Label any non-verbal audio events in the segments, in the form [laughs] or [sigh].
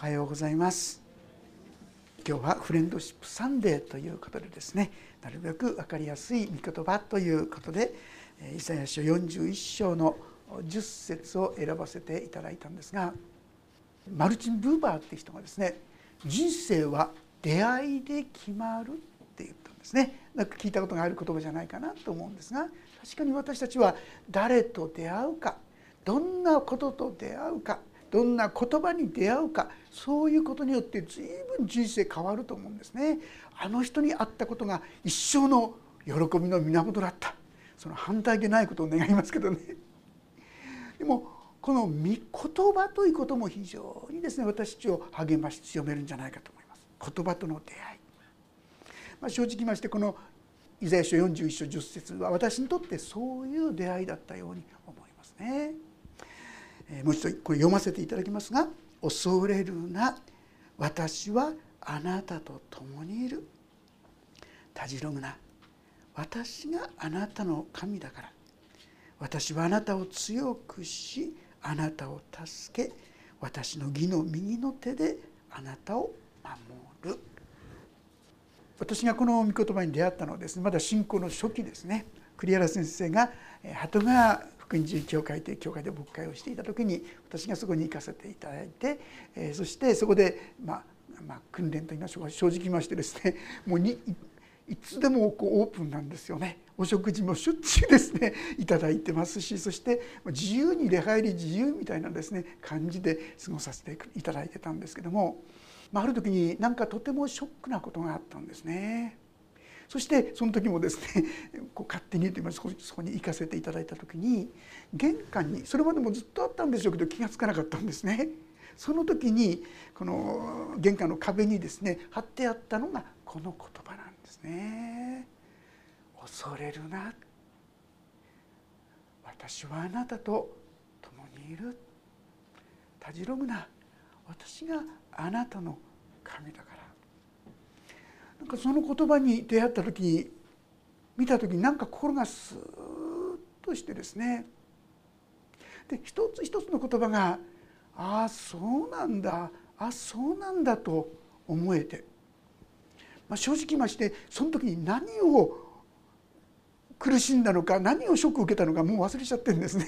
おはようございます。今日はフレンドシップサンデーということでですねなるべく分かりやすい御言葉ということでイザヤ書41章の10節を選ばせていただいたんですがマルチン・ブーバーっていう人がですね人生は出会いで決まるって言ったんですね。なんか聞いたことがある言葉じゃないかなと思うんですが確かに私たちは誰と出会うかどんなことと出会うかどんな言葉に出会うかそういうことによって随分人生変わると思うんですね。あの人に会ったことが一生の喜びの源だったその反対でないことを願いますけどね。でもこの御言葉ということも非常にですね私たちを励まし強めるんじゃないかと思います。言葉との出会い。まあ、正直言いましてこのイザヤ書41章10節は私にとってそういう出会いだったように思いますね。もう一度これ読ませていただきますが「恐れるな私はあなたと共にいる」「たじろぐな私があなたの神だから」「私はあなたを強くしあなたを助け私の義の右の手であなたを守る」私がこの御言葉に出会ったのはですねまだ信仰の初期ですね。栗原先生が鳩川福音寺教会という教会で牧会をしていた時に私がそこに行かせていただいて、えー、そしてそこで、まあ、まあ訓練といいましょうか正直言いましてですね [laughs] もうにいつでもこうオープンなんですよねお食事もしょっちゅうですね [laughs] いただいてますしそして自由に出入り自由みたいなですね感じで過ごさせていただいてたんですけども、まあ、ある時になんかとてもショックなことがあったんですね。そしてその時もですね [laughs] こう勝手にと言いますそこに行かせていただいた時に玄関にそれまでもずっとあったんでしょうけど気が付かなかったんですね。その時にこの玄関の壁にですね貼ってあったのがこの言葉なんですね。恐れるな私はあなたと共にいるたじろぐな私があなたの神だからなんかその言葉に出会った時に見た時になんか心がスーッとしてですねで一つ一つの言葉がああそうなんだあそうなんだと思えて、まあ、正直ましてその時に何を苦しんだのか何をショックを受けたのかもう忘れちゃってるんですね。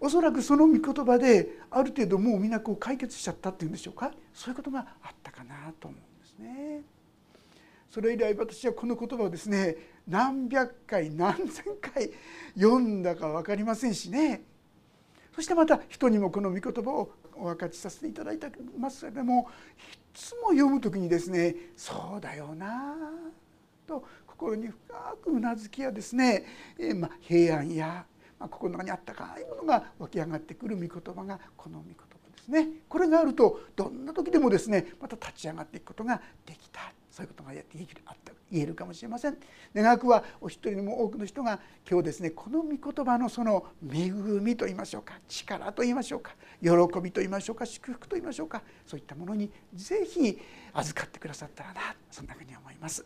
おそらくその御言葉である程度もうみんなこう解決しちゃったっていうんでしょうかそういうことがあったかなと思うんですね。それ以来私はこの言葉をですね何百回何千回読んだか分かりませんしね。そしてまた人にもこの御言葉をお分かちさせていただいてますけれどもいつも読む時にですねそうだよなと心に深くうなずきやですね、え、ま、平安や、ま、心の中にあったかいものが湧き上がってくる御言葉がこの御言葉ですね。これがあるとどんな時でもですねまた立ち上がっていくことができた。そういうことがあった言えるかもしれません。願くはお一人でも多くの人が今日ですねこの御言葉のその恵みと言いましょうか力と言いましょうか喜びと言いましょうか祝福と言いましょうかそういったものにぜひ預かってくださったらなそんなふうに思います。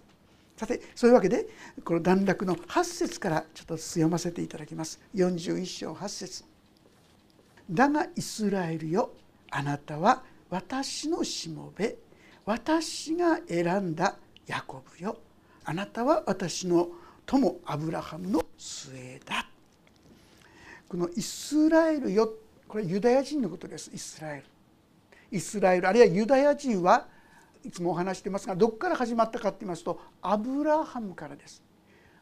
さてそういうわけでこの段落の8節からちょっと読ませていただきます。41章8節。だがイスラエルよあなたは私のしもべ。私が選んだヤコブよ。あなたは私の友アブラハムの末だ。このイスラエルよ。これユダヤ人のことです。イスラエル。イスラエル。あるいはユダヤ人はいつもお話してますがどこから始まったかって言いますとアブラハムからです。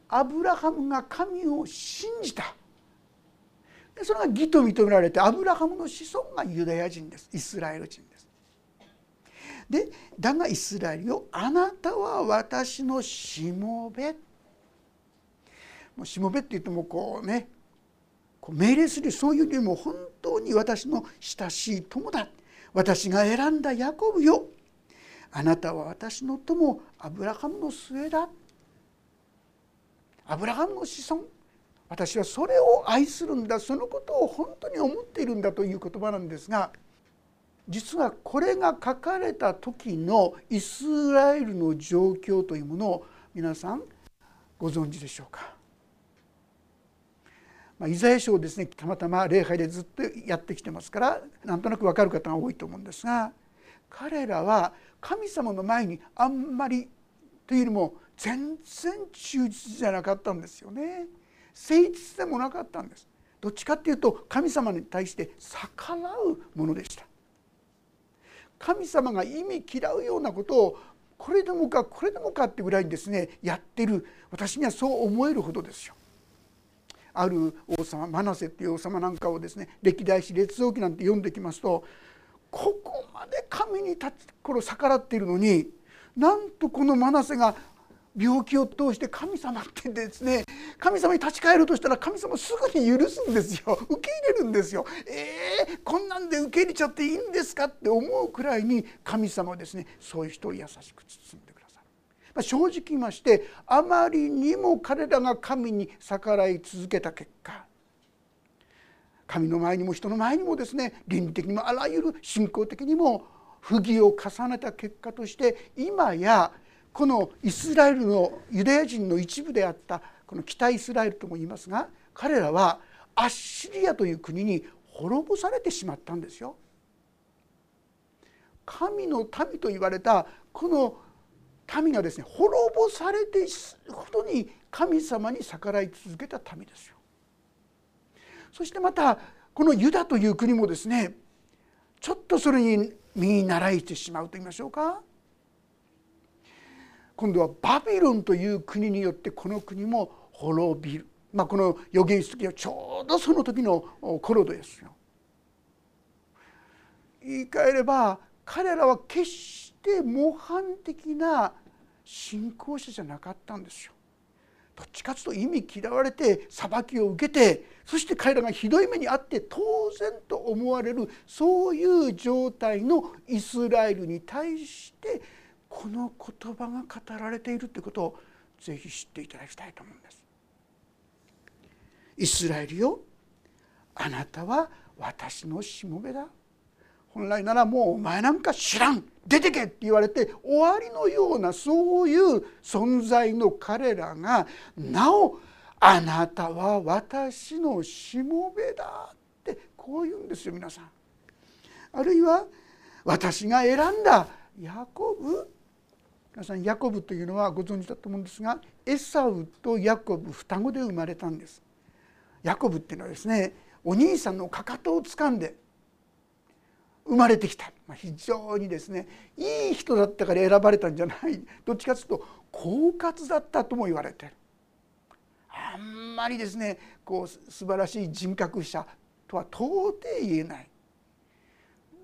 アブラハムが神を信じた。それが義と認められてアブラハムの子孫がユダヤ人です。イスラエル人です。でだがイスラエルよあなたは私のしもべ。もうしもべって言ってもこうねこう命令するそういうよりも本当に私の親しい友だ。私が選んだヤコブよ。あなたは私の友アブラハムの末だ。アブラハムの子孫。私はそれを愛するんだ。そのことを本当に思っているんだという言葉なんですが実はこれが書かれた時のイスラエルの状況というものを皆さんご存知でしょうか？まあ、イザヤ書をですねたまたま礼拝でずっとやってきてますからなんとなく分かる方が多いと思うんですが彼らは神様の前にあんまりというよりも全然忠実じゃなかったんですよね。誠実でもなかったんです。どっちかっていうと神様に対して逆らうものでした。神様が意味嫌うようなことをこれでもかこれでもかってぐらいにですねやってる私にはそう思えるほどですよ。ある王様マナセっていう王様なんかをですね歴代史列王記なんて読んできますとここまで神に立つ頃逆らっているのになんとこのマナセが病気を通して神様ってですね神様に立ち返るとしたら神様すぐに許すんですよ受け入れるんですよ。えー、こんなんで受け入れちゃっていいんですかって思うくらいに神様はですねそういう人を優しく包んでくださる。まあ、正直言いましてあまりにも彼らが神に逆らい続けた結果神の前にも人の前にもですね倫理的にもあらゆる信仰的にも不義を重ねた結果として今やこのイスラエルのユダヤ人の一部であったこの北イスラエルとも言いますが彼らはアッシリアという国に滅ぼされてしまったんですよ。神の民と言われたこの民がですね滅ぼされてほどに神様に逆らい続けた民ですよ。そしてまたこのユダという国もですねちょっとそれに身に習いしてしまうと言いましょうか今度はバビロンという国によってこの国も滅びる、まあ、この預言者時はちょうどその時の頃ですよ。言い換えれば彼らは決して模範的な信仰者じゃなかったんですよ。どっちかというと意味嫌われて裁きを受けてそして彼らがひどい目に遭って当然と思われるそういう状態のイスラエルに対してこの言葉が語られているということをぜひ知っていただきたいと思うんです。イスラエルよあなたは私のしもべだ本来ならもうお前なんか知らん出てけって言われて終わりのようなそういう存在の彼らがなおあなたは私のしもべだってこう言うんですよ皆さん。あるいは私が選んだヤコブ皆さんヤコブというのはご存知だと思うんですがエサウとヤコブ双子で生まれたんです。ヤコブっていうのはですねお兄さんのかかとを掴んで生まれてきた、まあ、非常にですねいい人だったから選ばれたんじゃない。どっちかというと狡猾だったとも言われてる。あんまりですねこう素晴らしい人格者とは到底言えない。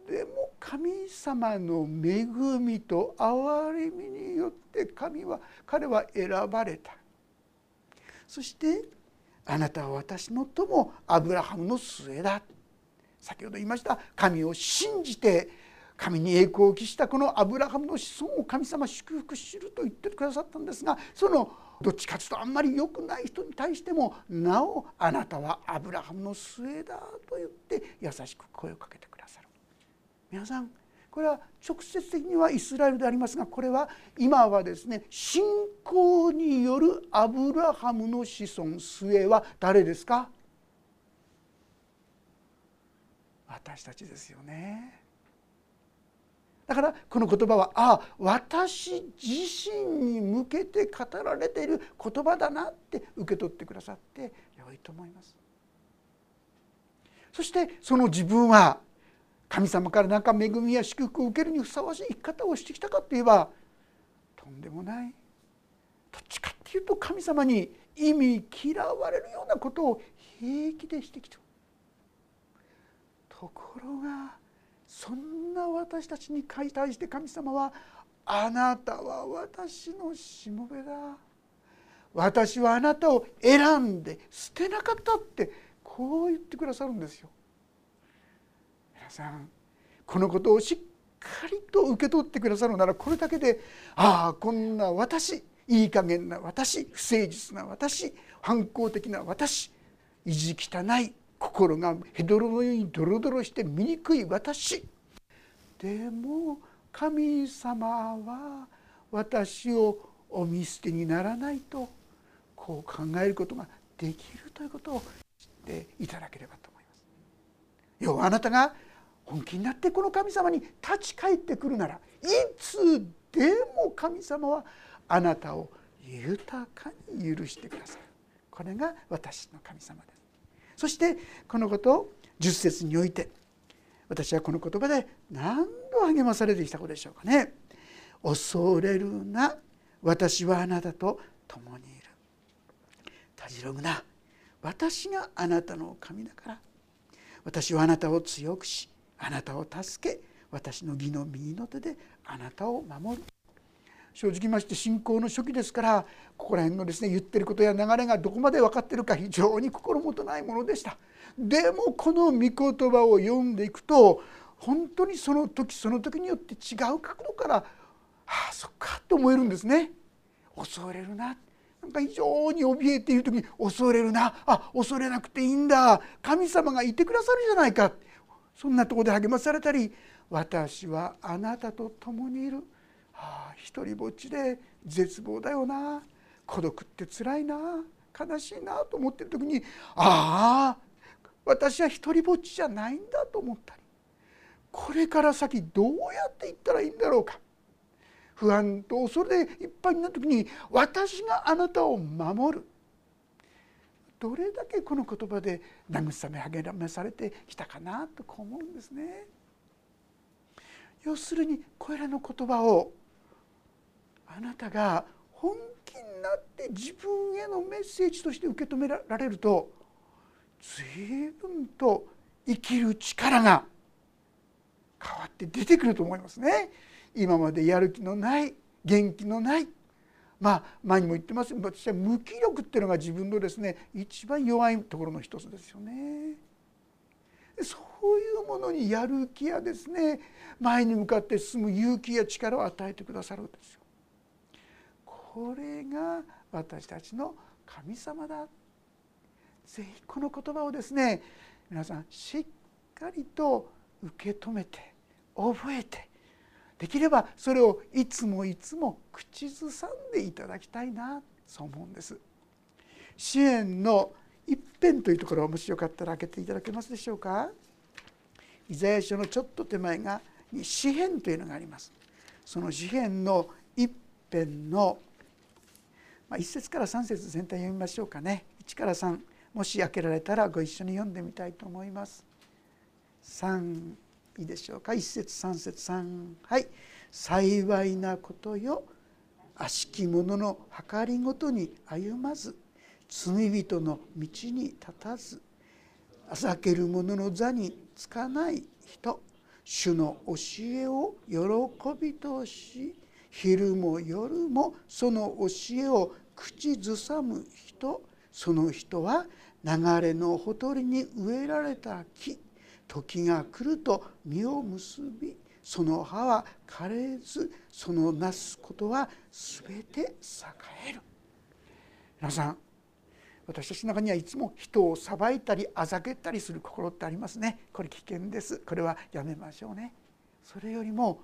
でも神様の恵みと憐れみによって神は彼は選ばれた。そしてあなたは私の友アブラハムの末だ。先ほど言いました神を信じて神に栄光を期したこのアブラハムの子孫を神様祝福しると言ってくださったんですがそのどっちかというとあんまり良くない人に対してもなおあなたはアブラハムの末だと言って優しく声をかけてくださる皆さんこれは直接的にはイスラエルでありますがこれは今はですね信仰によるアブラハムの子孫末は誰ですか？私たちですよね。だからこの言葉はああ私自身に向けて語られている言葉だなって受け取ってくださって良いと思います。そしてその自分は神様から何か恵みや祝福を受けるにふさわしい生き方をしてきたかといえばとんでもない。どっちかっていうと神様に意味嫌われるようなことを平気でしてきた。ところがそんな私たちに対して神様は「あなたは私のしもべだ」「私はあなたを選んで捨てなかった」ってこう言ってくださるんですよ。さんこのことをしっかりと受け取ってくださるならこれだけでああこんな私いい加減な私不誠実な私反抗的な私意地汚い心がヘドロのようにドロドロして醜い私でも神様は私をお見捨てにならないとこう考えることができるということを知っていただければと思います。要はあなたが本気になってこの神様に立ち返ってくるならいつでも神様はあなたを豊かに許してくださる。これが私の神様です。そしてこのことを10節において私はこの言葉で何度励まされてきたことでしょうかね。恐れるな私はあなたと共にいる。たじろぐな私があなたの神だから。私はあなたを強くしあなたを助け私の義の右の手であなたを守る。正直まして信仰の初期ですからここら辺のですね言ってることや流れがどこまで分かってるか非常に心もとないものでした。でもこの御言葉を読んでいくと本当にその時その時によって違う角度から「ああそっか」って思えるんですね。恐れるな。なんか非常に怯えている時に恐れるな。あ恐れなくていいんだ。神様がいてくださるじゃないか。そんなとこで励まされたり私はあなたと共にいる。ああ一りぼっちで絶望だよな。孤独ってつらいな。悲しいなと思ってる時にああ私は一りぼっちじゃないんだと思ったりこれから先どうやっていったらいいんだろうか。不安と恐れでいっぱいになった時に私があなたを守る。どれだけこの言葉で慰め励まされてきたかなと思うんですね。要するにこれらの言葉をあなたが本気になって自分へのメッセージとして受け止められると随分と生きる力が変わって出てくると思いますね。今までやる気のない元気のないまあ前にも言ってます私は無気力っていうのが自分のですね一番弱いところの一つですよね。そういうものにやる気やですね前に向かって進む勇気や力を与えてくださるんですよ。これが私たちの神様だぜひこの言葉をですね皆さんしっかりと受け止めて覚えてできればそれをいつもいつも口ずさんでいただきたいなそう思うんです。支援の一辺というところをもしよかったら開けていただけますでしょうか。イザヤ書のちょっと手前が詩篇というのがあります。その詩篇の一辺のまあ、1節から3節全体読みましょうかね1から3もし開けられたらご一緒に読んでみたいと思います。3いいでしょうか？1節3節3はい「幸いなことよ。悪しき者の計りごとに歩まず罪人の道に立たずあざける者の座につかない人。主の教えを喜びとし昼も夜もその教えを口ずさむ人。その人は流れのほとりに植えられた木。時が来ると実を結びその葉は枯れずそのなすことは全て栄える。皆さん私たちの中にはいつも人を裁いたりあざけたりする心ってありますね。これ危険です。これはやめましょうね。それよりも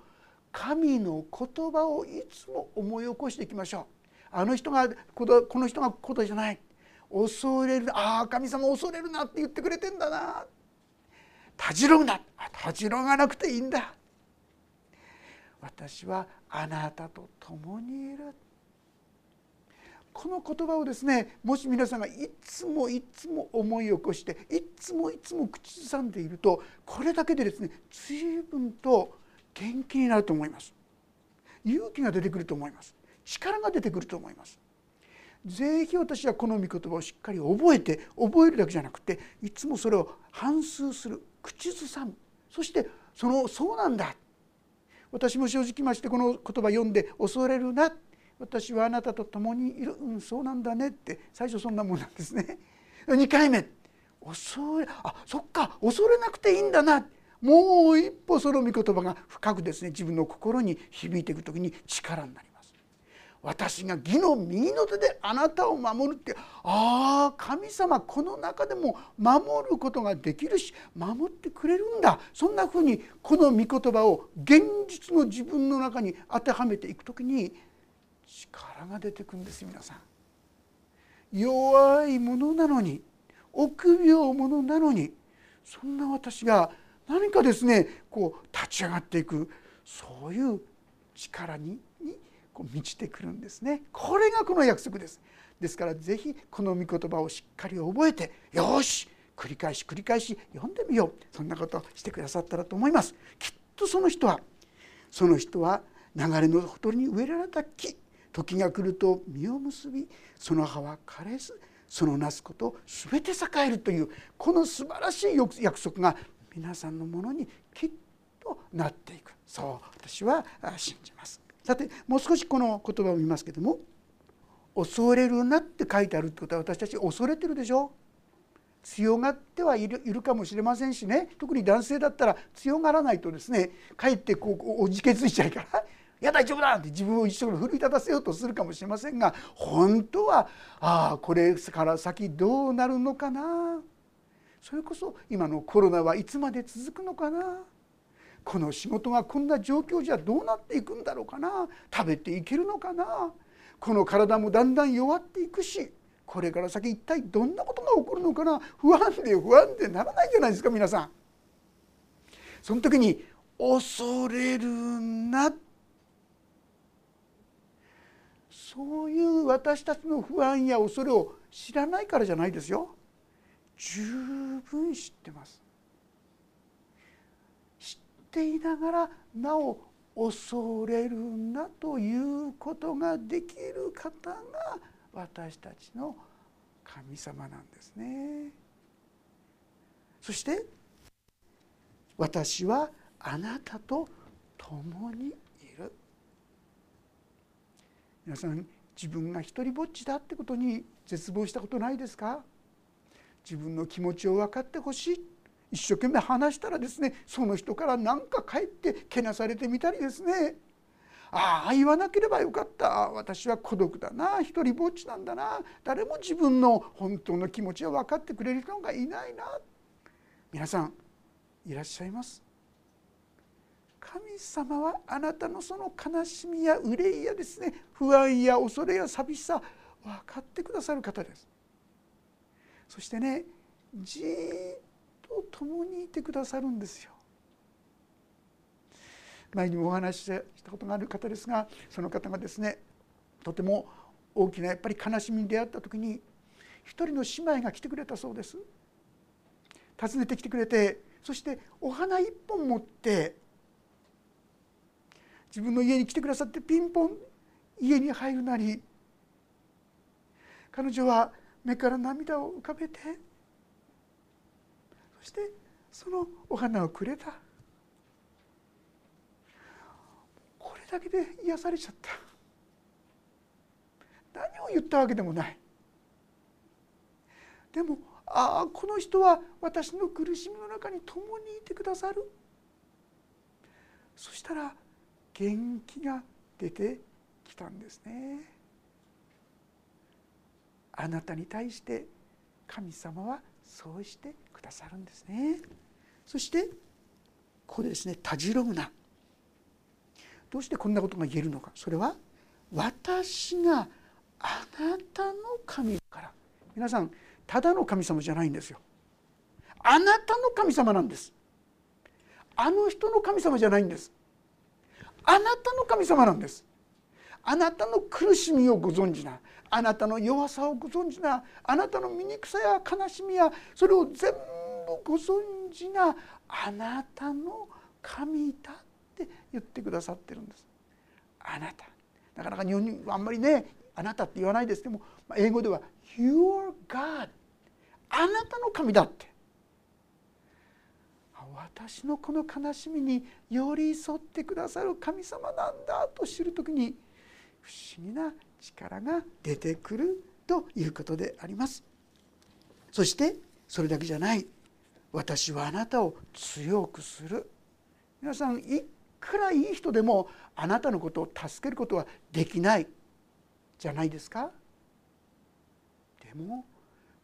神の言葉をいつも思い起こしていきましょう。あの人がこの人がことじゃない。恐れるああ神様恐れるなって言ってくれてんだな。たじろぐなたじろがなくていいんだ。私はあなたと共にいる。この言葉をですねもし皆さんがいつもいつも思い起こしていつもいつも口ずさんでいるとこれだけでですね随分と元気になると思います。勇気が出てくると思います。力が出てくると思います。ぜひ私はこの御言葉をしっかり覚えて覚えるだけじゃなくていつもそれを反芻する口ずさむ。そしてそのそうなんだ。私も正直ましてこの言葉読んで恐れるな。私はあなたと共にいる。うんそうなんだね。って最初そんなもんなんですね。2回目。恐れあそっか。恐れなくていいんだな。もう一歩その御言葉が深くですね自分の心に響いていく時に力になります。私が義の右の手であなたを守るってああ神様この中でも守ることができるし守ってくれるんだそんなふうにこの御言葉を現実の自分の中に当てはめていく時に力が出てくるんです皆さん。弱いものなのに臆病者なのにそんな私が何かですねこう立ち上がっていくそういう力ににこう満ちてくるんですね。これがこの約束です。ですから是非この御言葉をしっかり覚えてよし繰り返し繰り返し読んでみよう。そんなことをしてくださったらと思います。きっとその人はその人は流れのほとりに植えられた木。時が来ると実を結びその葉は枯れずそのなすこと全て栄えるというこの素晴らしい約束が皆さんのものにきっとなっていく。そう私は信じます。さてもう少しこの言葉を見ますけども「恐れるな」って書いてあるってことは私たち恐れてるでしょ。強がってはいるかもしれませんしね。特に男性だったら強がらないとですねかえってこうおじけついちゃうから「[laughs] いや大丈夫だ!」って自分を一生懸命奮い立たせようとするかもしれませんが本当はああこれから先どうなるのかな。それこそ今のコロナはいつまで続くのかな。この仕事がこんな状況じゃどうなっていくんだろうかな？食べていけるのかな？この体もだんだん弱っていくしこれから先一体どんなことが起こるのかな？不安で不安でならないじゃないですか皆さん。その時に恐れるな。そういう私たちの不安や恐れを知らないからじゃないですよ。十分知ってます。っていながらなお恐れるなということができる方が私たちの神様なんですね。そして私はあなたと共にいる。皆さん自分が一りぼっちだってことに絶望したことないですか？自分の気持ちを分かってほしい。一生懸命話したらですねその人から何か帰ってけなされてみたりですね。ああ言わなければよかった。私は孤独だな。一人ぼっちなんだな。誰も自分の本当の気持ちを分かってくれる人がいないな。皆さんいらっしゃいます。神様はあなたのその悲しみや憂いやですね不安や恐れや寂しさ分かってくださる方です。そしてねじっと共にいてくださるんですよ。前にもお話ししたことがある方ですがその方がですねとても大きなやっぱり悲しみに出会った時に一人の姉妹が来てくれたそうです。訪ねてきてくれてそしてお花一本持って自分の家に来てくださってピンポン家に入るなり彼女は目から涙を浮かべてしてそのお花をくれた。これだけで癒されちゃった。何を言ったわけでもない。でもああこの人は私の苦しみの中に共にいてくださる。そしたら元気が出てきたんですね。あなたに対して神様はそうしてくださるんですね。そしてここでですね「たじろぐな」どうしてこんなことが言えるのか。それは私があなたの神から。皆さんただの神様じゃないんですよ。あなたの神様なんです。あの人の神様じゃないんです。あなたの神様なんです。あなたの苦しみをご存知な。あなたの弱さをご存知なあなたの醜さや悲しみやそれを全部ご存知なあなたの神だって言ってくださってるんです。あなた。なかなか日本にあんまりねあなたって言わないですけども英語では「Your God」あなたの神だって。私のこの悲しみに寄り添ってくださる神様なんだと知る時に不思議な力が出てくるということであります。そしてそれだけじゃない。私はあなたを強くする。皆さんいくらいい人でもあなたのことを助けることはできない。じゃないですか。でも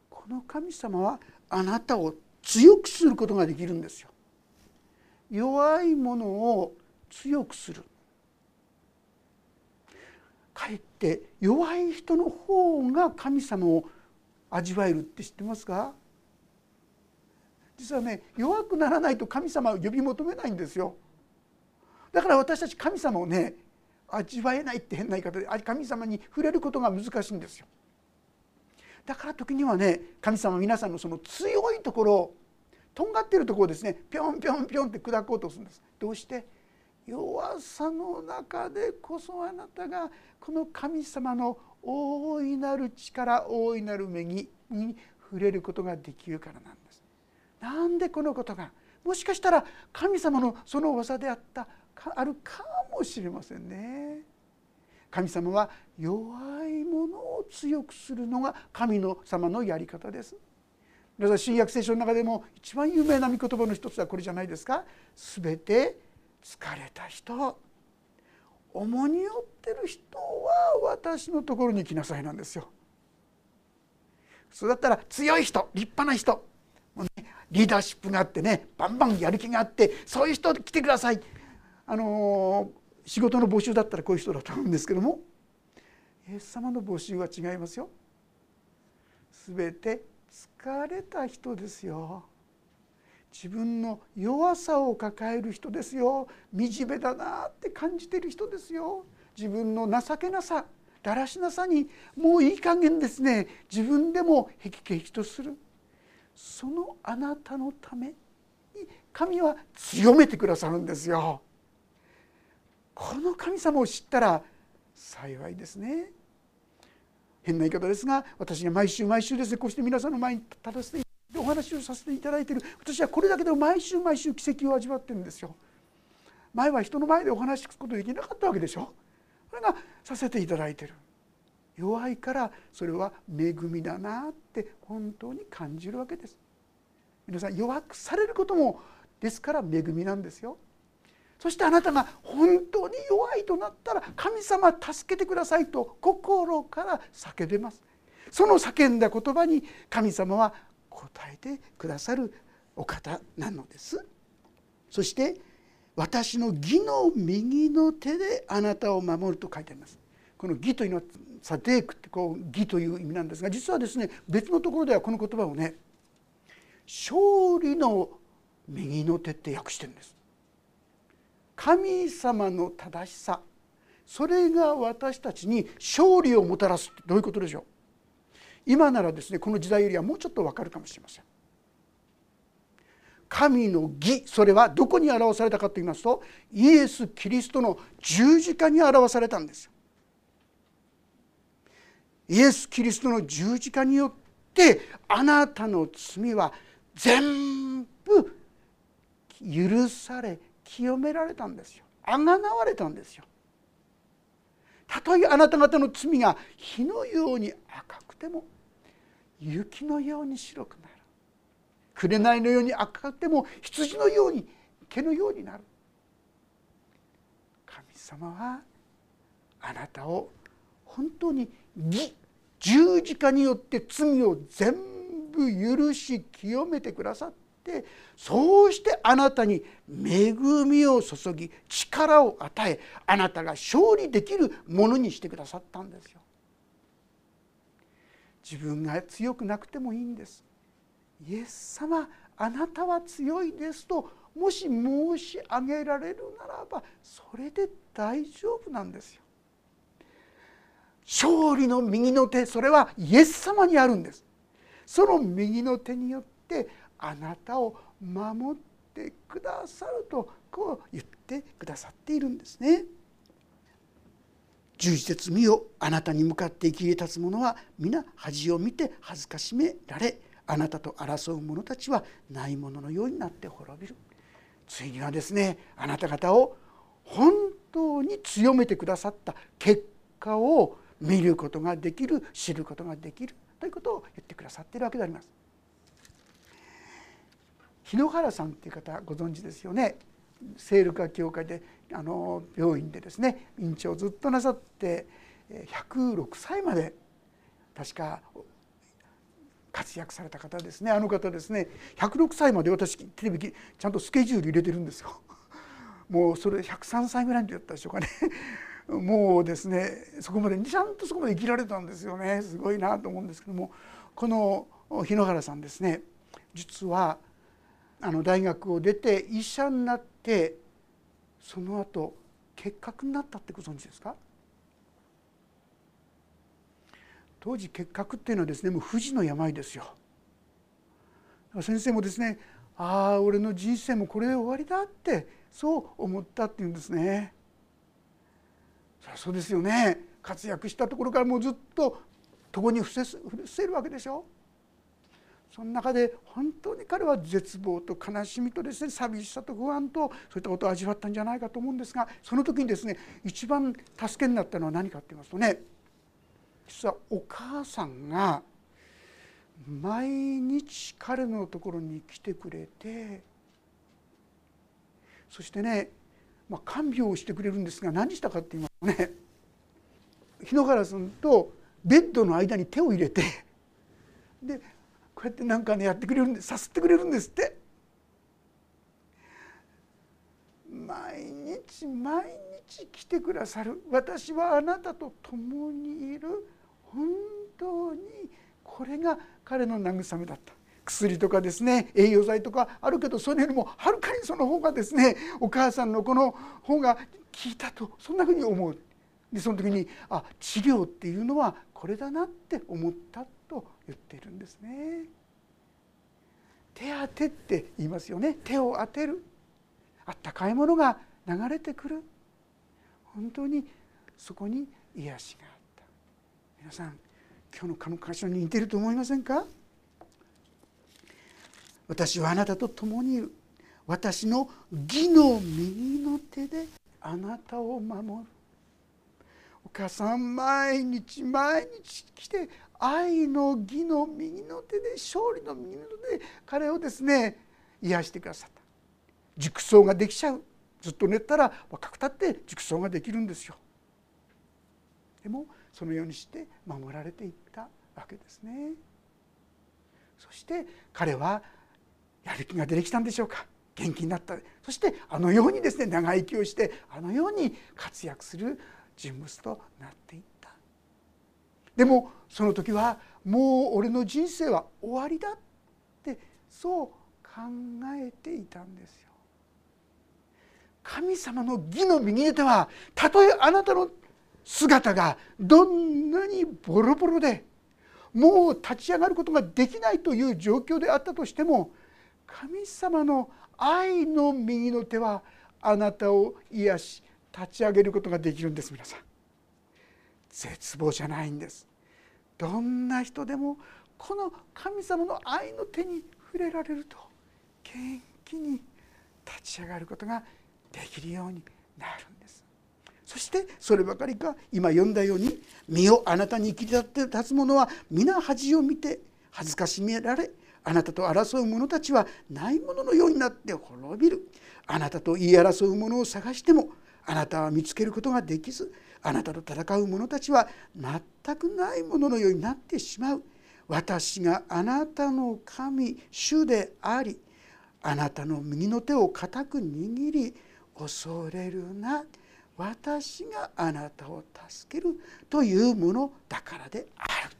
この神様はあなたを強くすることができるんですよ。弱いものを強くする。かえって弱い人の方が神様を味わえるって知ってますか？実はね弱くならないと神様を呼び求めないんですよ。だから私たち神様をね味わえないって変な言い方で神様に触れることが難しいんですよ。だから時にはね神様皆さんのその強いところをとんがっているところですねぴょんぴょんぴょんって砕こうとするんです。どうして？弱さの中でこそあなたがこの神様の大いなる力大いなる恵みに触れることができるからなんです。なんでこのことがもしかしたら神様のその技であったあるかもしれませんね。神様は弱いものを強くするのが神の様のやり方です。皆さん新約聖書の中でも一番有名な御言葉の一つはこれじゃないですか。すべて疲れた人重荷負ってる人は私のところに来なさいなんですよ。普通だったら強い人立派な人もう、ね、リーダーシップがあってねバンバンやる気があってそういう人来てください。あのー、仕事の募集だったらこういう人だと思うんですけどもイエス様の募集は違いますよ。すべて疲れた人ですよ。自分の弱さを抱える人ですよ。惨めだなって感じてる人ですよ。自分の情けなさだらしなさにもういい加減ですね。自分でもへきへきとする。そのあなたのために神は強めてくださるんですよ。この神様を知ったら幸いですね。変な言い方ですが私が毎週毎週ですねこうして皆さんの前に立たせてお話をさせていただいている私はこれだけでも毎週毎週奇跡を味わってるんですよ。前は人の前でお話しすことできなかったわけでしょ。それがさせていただいてる。弱いからそれは恵みだなって本当に感じるわけです。皆さん弱くされることもですから恵みなんですよ。そしてあなたが本当に弱いとなったら神様助けてくださいと心から叫べます。その叫んだ言葉に神様は答えてくださるお方なのです。そして私の義の右の手であなたを守ると書いてあります。この義というのはサテークってこう義という意味なんですが実はですね別のところではこの言葉をね勝利の右の手って訳してるんです。神様の正しさ。それが私たちに勝利をもたらすってどういうことでしょう？今ならですねこの時代よりはもうちょっとわかるかもしれません。神の義それはどこに表されたかと言いますとイエス・キリストの十字架に表されたんですイエス・キリストの十字架によってあなたの罪は全部許され清められたんですよ。あがなわれたんですよ。たとえあなた方の罪が火のように赤くても雪のように白くなる紅のように赤くても羊のように毛のようになる神様はあなたを本当に義十字架によって罪を全部許し清めてくださってそうしてあなたに恵みを注ぎ力を与えあなたが勝利できるものにしてくださったんですよ。自分が強くなくてもいいんです。イエス様あなたは強いですともし申し上げられるならばそれで大丈夫なんですよ。勝利の右の手それはイエス様にあるんです。その右の手によってあなたを守ってくださるとこう言ってくださっているんですね。十字節見よあなたに向かって生き立つ者は皆恥を見て恥ずかしめられあなたと争う者たちはないもののようになって滅びるついにはですねあなた方を本当に強めてくださった結果を見ることができる知ることができるということを言ってくださっているわけであります。日野原さんっていう方ご存知ですよね聖ルカ教会であの病院でですね院長をずっとなさって106歳まで確か活躍された方ですねあの方ですね106歳まで私テレビちゃんとスケジュール入れてるんですよ。[laughs] もうそれ103歳ぐらいの時だったでしょうかね。[laughs] もうですねそこまでちゃんとそこまで生きられたんですよねすごいなと思うんですけどもこの日野原さんですね実はあの大学を出て医者になってその後結核になったってご存知ですか？当時結核っていうのはですねもう不治の病ですよ。先生もですねああ俺の人生もこれで終わりだってそう思ったっていうんですね。そりゃそうですよね活躍したところからもうずっと共に伏せるわけでしょ。その中で本当に彼は絶望と悲しみとですね寂しさと不安とそういったことを味わったんじゃないかと思うんですがその時にですね一番助けになったのは何かって言いますとね実はお母さんが毎日彼のところに来てくれてそしてね、まあ、看病をしてくれるんですが何したかって言いますとね日野原さんとベッドの間に手を入れてでこうやって何かねやってくれるんでさすってくれるんですって。毎日毎日来てくださる。私はあなたと共にいる。本当にこれが彼の慰めだった。薬とかですね栄養剤とかあるけどそれよりもはるかにその方がですねお母さんのこの方が効いたとそんなふうに思う。でその時にあ治療っていうのはこれだなって思ったと言っているんですね。手当てって言いますよね。手を当てる。あったかいものが流れてくる。本当にそこに癒しがあった。皆さん今日のこの箇所に似てると思いませんか？私はあなたと共にいる。私の義の右の手であなたを守る。お母さん毎日毎日来て愛の義の右の手で勝利の右の手で彼をですね癒してくださった。熟睡ができちゃう。ずっと寝たら若くたって熟睡ができるんですよ。でもそのようにして守られていったわけですね。そして彼はやる気が出てきたんでしょうか。元気になった。そしてあのようにですね長生きをしてあのように活躍する人物となっていった。でもその時はもう俺の人生は終わりだってそう考えていたんですよ。神様の義の右手はたとえあなたの姿がどんなにボロボロでもう立ち上がることができないという状況であったとしても神様の愛の右の手はあなたを癒し立ち上げることができるんです皆さん。絶望じゃないんです。どんな人でもこの神様の愛の手に触れられると元気に立ち上がることができるようになるんです。そしてそればかりか今読んだように「身をあなたに切り立って立つ者は皆恥を見て恥ずかしめられあなたと争う者たちはないもののようになって滅びる。あなたと言い争う者を探してもあなたは見つけることができずあなたと戦う者たちは全くないもののようになってしまう。私があなたの神主でありあなたの右の手を固く握り恐れるな。私があなたを助けるというものだからである。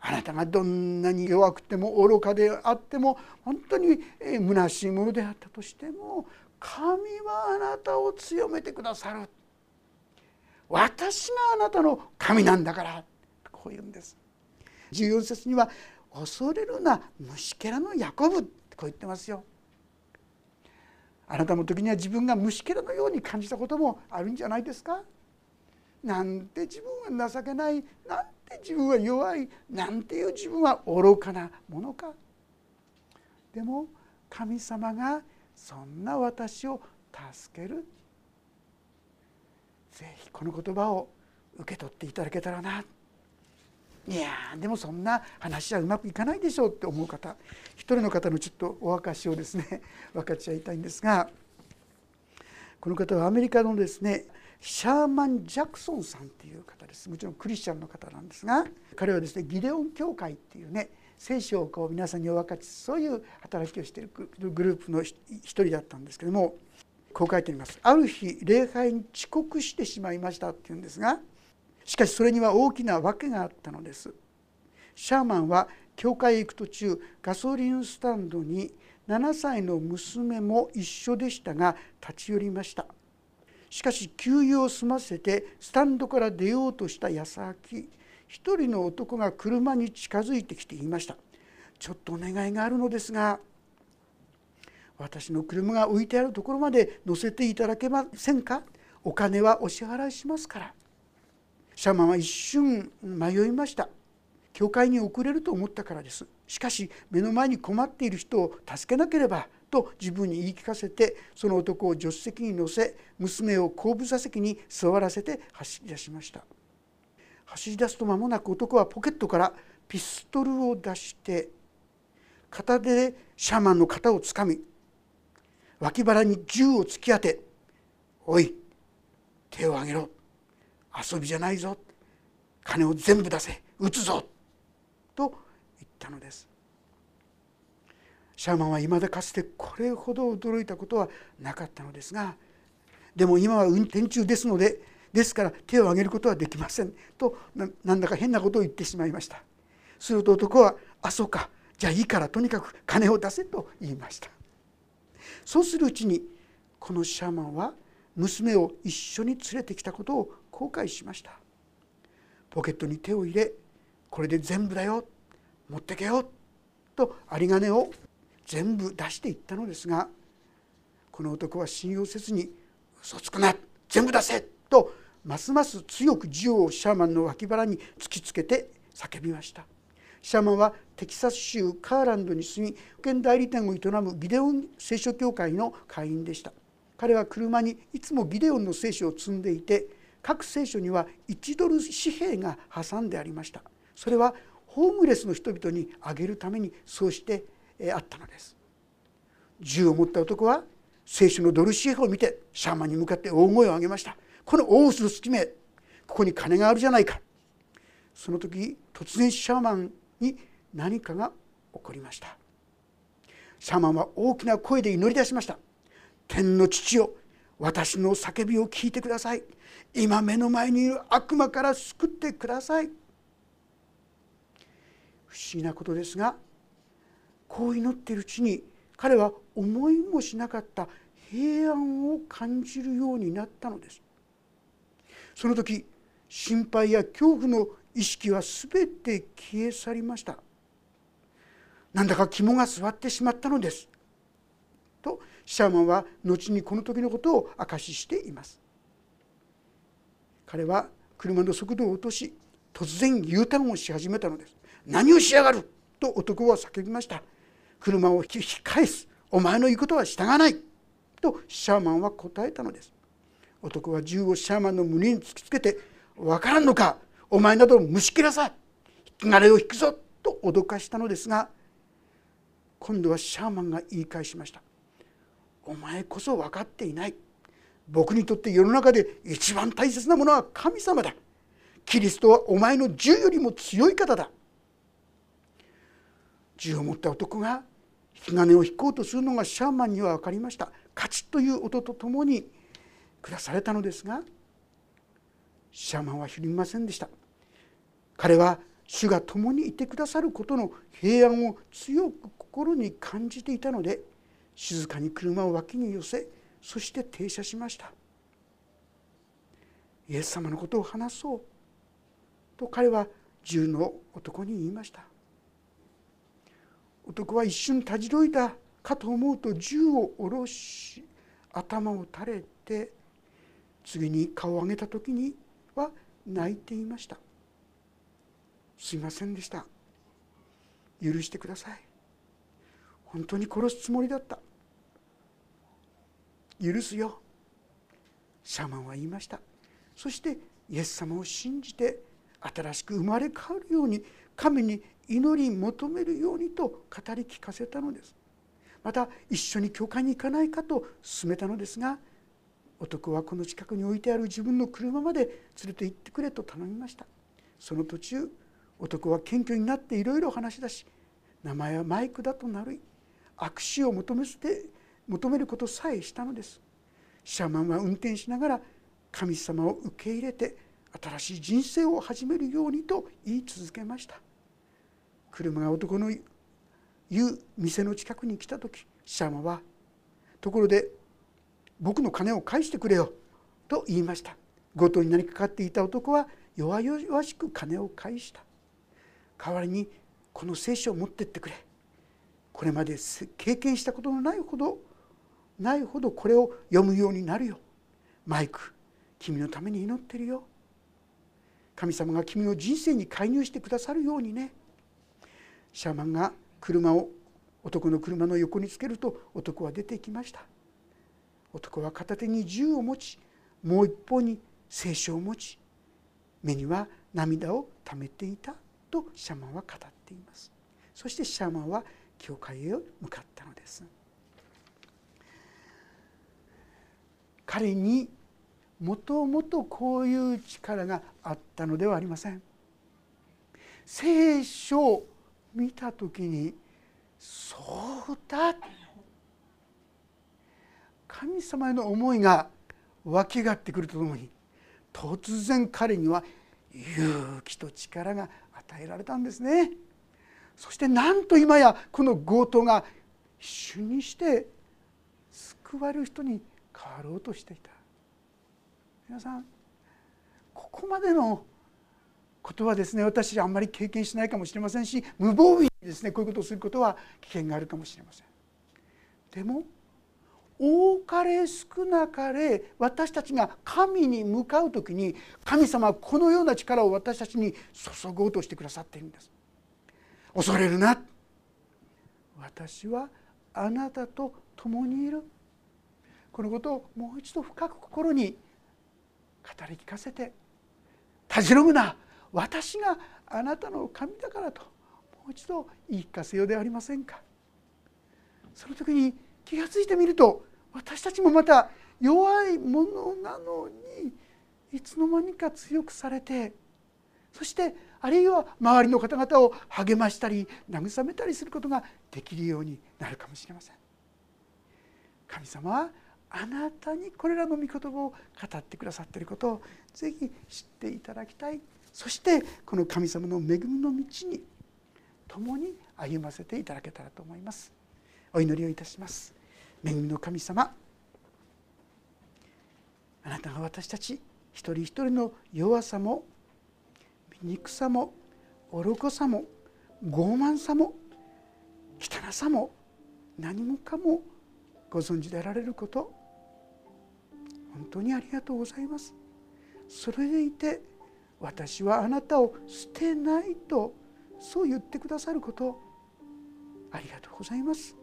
あなたがどんなに弱くても愚かであっても本当に虚しいものであったとしても神はあなたを強めてくださる。私があなたの神なんだからこう言うんです。14節には「恐れるな虫けらのヤコブ」ってこう言ってますよ。あなたの時には自分が虫けらのように感じたこともあるんじゃないですか。なんて自分は情けないなんて自分は弱いなんていう自分は愚かなものか。でも神様がそんな私を助けるぜひこの言葉を受け取っていただけたらな。いやでもそんな話はうまくいかないでしょうって思う方一人の方のちょっとお証しをですね [laughs] 分かち合いたいんですがこの方はアメリカのですねシャーマン・ジャクソンさんっていう方です。もちろんクリスチャンの方なんですが彼はですねギデオン教会っていうね聖書をこう皆さんにお分かちそういう働きをしているグループの一人だったんですけどもこう書いてあります。ある日礼拝に遅刻してしまいましたっていうんですがしかしそれには大きな訳があったのです。シャーマンは教会へ行く途中ガソリンスタンドに7歳の娘も一緒でしたが立ち寄りました。しかし給油を済ませてスタンドから出ようとした矢先一人の男が車に近づいてきて言いました「ちょっとお願いがあるのですが私の車が置いてあるところまで乗せていただけませんか？お金はお支払いしますから」シャーマンは一瞬迷いました。教会に遅れると思ったからです。しかし目の前に困っている人を助けなければと自分に言い聞かせてその男を助手席に乗せ娘を後部座席に座らせて走り出しました。走り出すと間もなく男はポケットからピストルを出して片手でシャーマンの肩をつかみ脇腹に銃を突き当て「おい手を挙げろ。遊びじゃないぞ。金を全部出せ。撃つぞ」と言ったのです。シャーマンはいまだかつてこれほど驚いたことはなかったのですがでも今は運転中ですのでですから手を挙げることはできません。となんだか変なことを言ってしまいました。すると男は「あそうか。じゃあいいからとにかく金を出せ」と言いました。そうするうちにこのシャーマンは娘を一緒に連れてきたことを後悔しましたポケットに手を入れこれで全部だよ持ってけよと有り金を全部出していったのですがこの男は信用せずに「嘘つくな全部出せ!」とますます強く銃をシャーマンの脇腹に突きつけて叫びましたシャーマンはテキサス州カーランドに住み保険代理店を営むビデオン聖書協会の会員でした。彼は車にいつもビデオンの聖書を積んでいて各聖書には1ドル紙幣が挟んでありました。それはホームレスの人々にあげるためにそうしてあったのです。銃を持った男は聖書のドル紙幣を見てシャーマンに向かって大声を上げました。この大臼の隙間ここに金があるじゃないか。その時突然シャーマンに何かが起こりました。シャマンは大きな声で祈り出しました。天の父よ私の叫びを聞いてください。今目の前にいる悪魔から救ってください。不思議なことですがこう祈っているうちに彼は思いもしなかった平安を感じるようになったのです。その時心配や恐怖の意識は全て消え去りました。なんだか肝が据わってしまったのです。とシャーマンは後にこの時のことを明かししています。彼は車の速度を落とし突然 U ターンをし始めたのです。何をしやがる？と男は叫びました。車を引き返す。お前の言うことは従わない。とシャーマンは答えたのです。男は銃をシャーマンの胸に突きつけて「分からんのか？お前など虫切らさい。引き金を引くぞ」と脅かしたのですが今度はシャーマンが言い返しました「お前こそ分かっていない。僕にとって世の中で一番大切なものは神様だ。キリストはお前の銃よりも強い方だ」銃を持った男が引き金を引こうとするのがシャーマンには分かりました。カチッという音とともに下されたのですがシャーマンはひるみませんでした。彼は主が共にいてくださることの平安を強く心に感じていたので静かに車を脇に寄せそして停車しました。イエス様のことを話そうと彼は銃の男に言いました。男は一瞬たじろいだかと思うと銃を下ろし頭を垂れて次に顔を上げた時には泣いていました。すいませんでした。許してください。本当に殺すつもりだった。許すよ。シャマンは言いました。そしてイエス様を信じて新しく生まれ変わるように神に祈り求めるようにと語り聞かせたのです。また一緒に教会に行かないかと勧めたのですが男はこの近くに置いてある自分の車まで連れて行ってくれと頼みました。その途中男は謙虚になっていろいろ話し出し名前はマイクだとなるい握手を求めて求めることさえしたのです。シャーマンは運転しながら神様を受け入れて新しい人生を始めるようにと言い続けました。車が男の言う店の近くに来た時シャーマンは「ところで僕の金を返してくれよ」と言いました。強盗になりかかっていた男は弱々しく金を返した。代わりにこの聖書を持ってってくれ。これまで経験したことのないほどないほどこれを読むようになるよ。マイク君のために祈ってるよ。神様が君の人生に介入してくださるようにね。シャーマンが車を男の車の横につけると男は出ていきました。男は片手に銃を持ちもう一方に聖書を持ち目には涙をためていた。とシャーマンは語っています。そしてシャーマンは教会へ向かったのです。彼にもともとこういう力があったのではありません。聖書を見た時にそうだ。神様への思いが湧き上がってくるとともに突然彼には勇気と力が与えられたんですね。そしてなんと今やこの強盗が主にして救われる人に変わろうとしていた。皆さんここまでのことはですね私あんまり経験しないかもしれませんし無防備にですねこういうことをすることは危険があるかもしれません。でも多かれ少なかれ私たちが神に向かう時に神様はこのような力を私たちに注ごうとしてくださっているんです。恐れるな。私はあなたと共にいる。このことをもう一度深く心に語り聞かせて。たじろぐな。私があなたの神だからともう一度言い聞かせようではありませんか。その時に気が付いてみると私たちもまた弱いものなのにいつの間にか強くされてそしてあるいは周りの方々を励ましたり慰めたりすることができるようになるかもしれません。神様はあなたにこれらの御言葉を語ってくださっていることをぜひ知っていただきたい。そしてこの神様の恵みの道に共に歩ませていただけたらと思います。お祈りをいたします。恵みの神様。あなたが私たち一人一人の弱さも醜さも愚かさも傲慢さも汚さも何もかもご存知であられること本当にありがとうございます。それでいて私はあなたを捨てないとそう言ってくださることありがとうございます。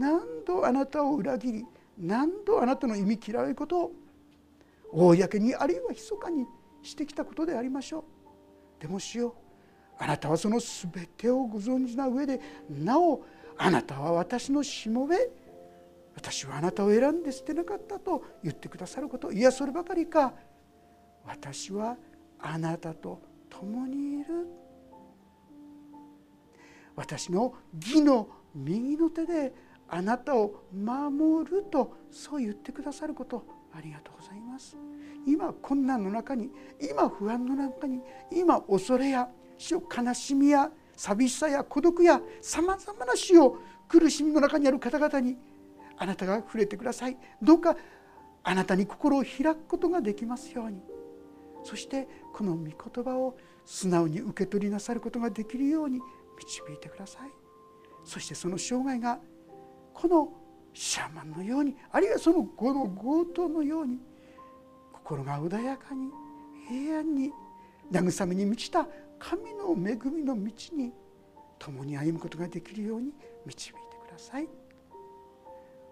何度あなたを裏切り何度あなたの意味嫌いことを公にあるいは密かにしてきたことでありましょう。でもしようあなたはその全てをご存知な上でなおあなたは私のしもべ私はあなたを選んで捨てなかったと言ってくださることいやそればかりか。私はあなたと共にいる。私の義の右の手であなたを守るとそう言ってくださることありがとうございます。今困難の中に今不安の中に今恐れや死を悲しみや寂しさや孤独やさまざまな死を苦しみの中にある方々にあなたが触れてください。どうかあなたに心を開くことができますように。そしてこの御言葉を素直に受け取りなさることができるように導いてください。そしてその生涯がこのシャーマンのようにあるいはそのこの強盗のように心が穏やかに平安に慰めに満ちた神の恵みの道に共に歩むことができるように導いてください。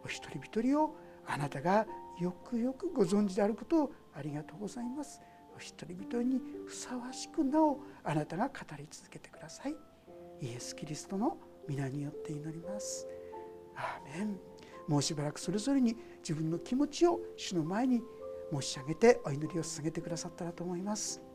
お一人一人をあなたがよくよくご存知であることをありがとうございます。お一人一人にふさわしくなおあなたが語り続けてください。イエス・キリストの皆によって祈ります。アーメンもうしばらくそれぞれに自分の気持ちを主の前に申し上げてお祈りを捧げてくださったらと思います。